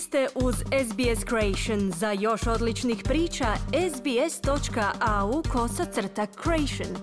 Ste uz SBS Creation. Za još odličnih priča, sbs.au kosacrta creation.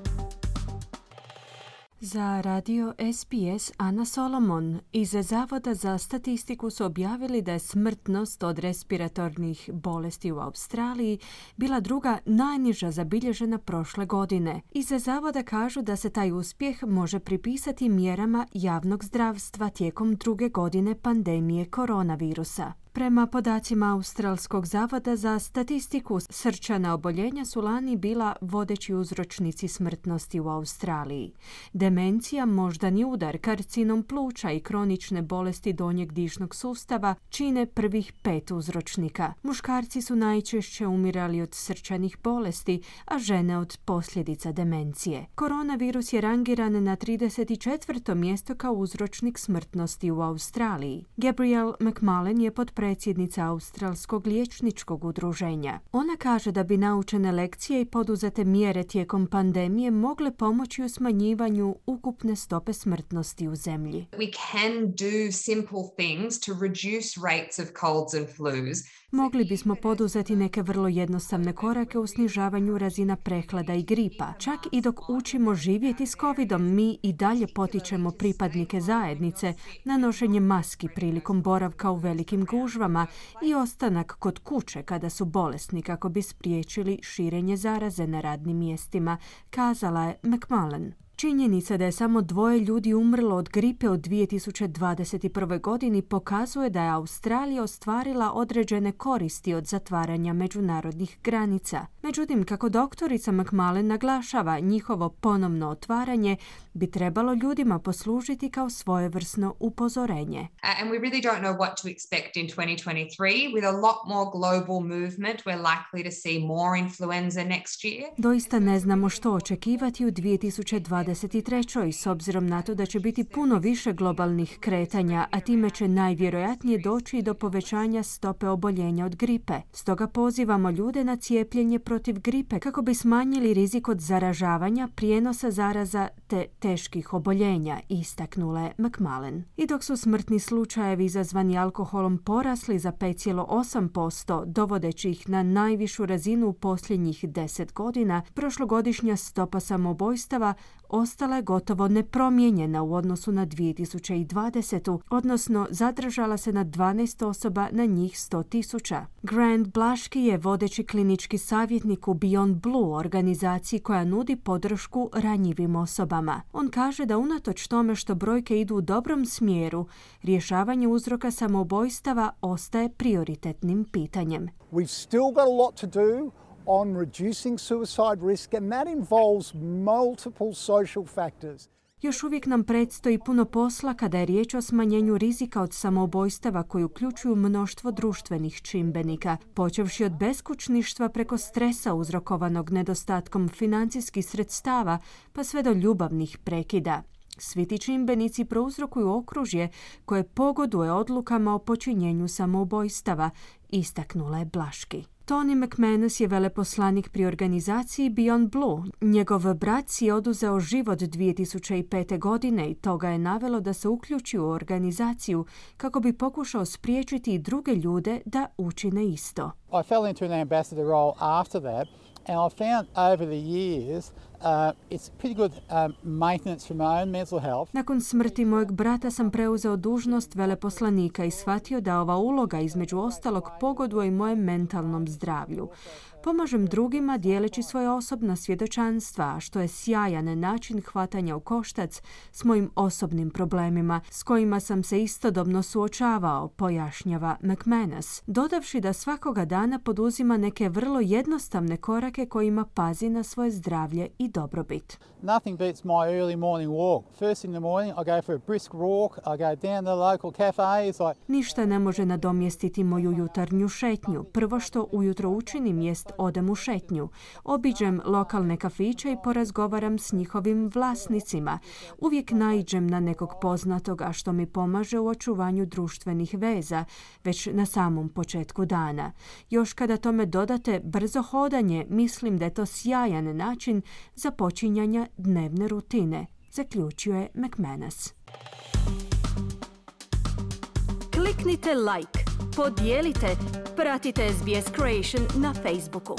Za radio SBS Ana Solomon iz Zavoda za statistiku su objavili da je smrtnost od respiratornih bolesti u Australiji bila druga najniža zabilježena prošle godine. Iz Zavoda kažu da se taj uspjeh može pripisati mjerama javnog zdravstva tijekom druge godine pandemije koronavirusa. Prema podacima Australskog zavoda za statistiku, srčana oboljenja su lani bila vodeći uzročnici smrtnosti u Australiji. Demencija, moždani udar, karcinom pluća i kronične bolesti donjeg dišnog sustava čine prvih pet uzročnika. Muškarci su najčešće umirali od srčanih bolesti, a žene od posljedica demencije. Koronavirus je rangiran na 34. mjesto kao uzročnik smrtnosti u Australiji. Gabriel McMullen je pod predsjednica Australskog liječničkog udruženja. Ona kaže da bi naučene lekcije i poduzete mjere tijekom pandemije mogle pomoći u smanjivanju ukupne stope smrtnosti u zemlji. We can do simple things to reduce rates of colds and flus. Mogli bismo poduzeti neke vrlo jednostavne korake u snižavanju razina prehlada i gripa. Čak i dok učimo živjeti s covidom, mi i dalje potičemo pripadnike zajednice na nošenje maski prilikom boravka u velikim gužvama i ostanak kod kuće kada su bolesni kako bi spriječili širenje zaraze na radnim mjestima, kazala je McMullen. Činjenica da je samo dvoje ljudi umrlo od gripe u 2021. godini pokazuje da je Australija ostvarila određene koristi od zatvaranja međunarodnih granica. Međutim, kako doktorica McMullen naglašava, njihovo ponovno otvaranje bi trebalo ljudima poslužiti kao svojevrsno upozorenje. And we really don't know what to expect in 2023 with a lot more global movement. We're likely to see more influenza next year. Doista ne znamo što očekivati u 2023 2023. s obzirom na to da će biti puno više globalnih kretanja, a time će najvjerojatnije doći do povećanja stope oboljenja od gripe. Stoga pozivamo ljude na cijepljenje protiv gripe kako bi smanjili rizik od zaražavanja, prijenosa zaraza te teških oboljenja, istaknula je McMullen. I dok su smrtni slučajevi izazvani alkoholom porasli za 5,8%, dovodeći ih na najvišu razinu u posljednjih 10 godina, prošlogodišnja stopa samobojstava ostala je gotovo nepromijenjena u odnosu na 2020. odnosno zadržala se na 12 osoba na njih 100 tisuća. Grant Blaški je vodeći klinički savjetnik u Beyond Blue, organizaciji koja nudi podršku ranjivim osobama. On kaže da unatoč tome što brojke idu u dobrom smjeru, rješavanje uzroka samoubojstava ostaje prioritetnim pitanjem. We've still got a lot to do on reducing suicide risk, and that involves multiple social factors. Još uvijek nam predstoji puno posla kada je riječ o smanjenju rizika od samoubojstava koji uključuju mnoštvo društvenih čimbenika, počevši od beskućništva preko stresa uzrokovanog nedostatkom financijskih sredstava pa sve do ljubavnih prekida. Svi ti čimbenici prouzrokuju okružje koje pogoduje odlukama o počinjenju samoubojstava, istaknula je Blaški. Tony McManus je veleposlanik pri organizaciji Beyond Blue. Njegov brat si je oduzeo život 2005. godine i toga je navelo da se uključi u organizaciju kako bi pokušao spriječiti druge ljude da učine isto. I fell into an ambassador role after that and I found over the years Uh, um. Nakon smrti mojeg brata sam preuzeo dužnost veleposlanika i shvatio da ova uloga između ostalog pogoduje i mojem mentalnom zdravlju. Pomažem drugima dijeleći svoje osobna svjedočanstva, što je sjajan način hvatanja u koštac s mojim osobnim problemima s kojima sam se istodobno suočavao, pojašnjava McManus, dodavši da svakoga dana poduzima neke vrlo jednostavne korake kojima pazi na svoje zdravlje i dobrobit. Nothing beats my early morning walk. First in the morning I go for a brisk walk, I go down the local cafes. I... Ništa ne može nadomjestiti moju jutarnju šetnju. Prvo što ujutro učinim jest odem u šetnju. Obiđem lokalne kafiće i porazgovaram s njihovim vlasnicima. Uvijek naiđem na nekog poznatoga što mi pomaže u očuvanju društvenih veza, već na samom početku dana. Još kada tome dodate brzo hodanje, mislim da je to sjajan način započinjanja dnevne rutine, zaključuje McManus. Kliknite like podijelite, pratite SBS Creation na Facebooku.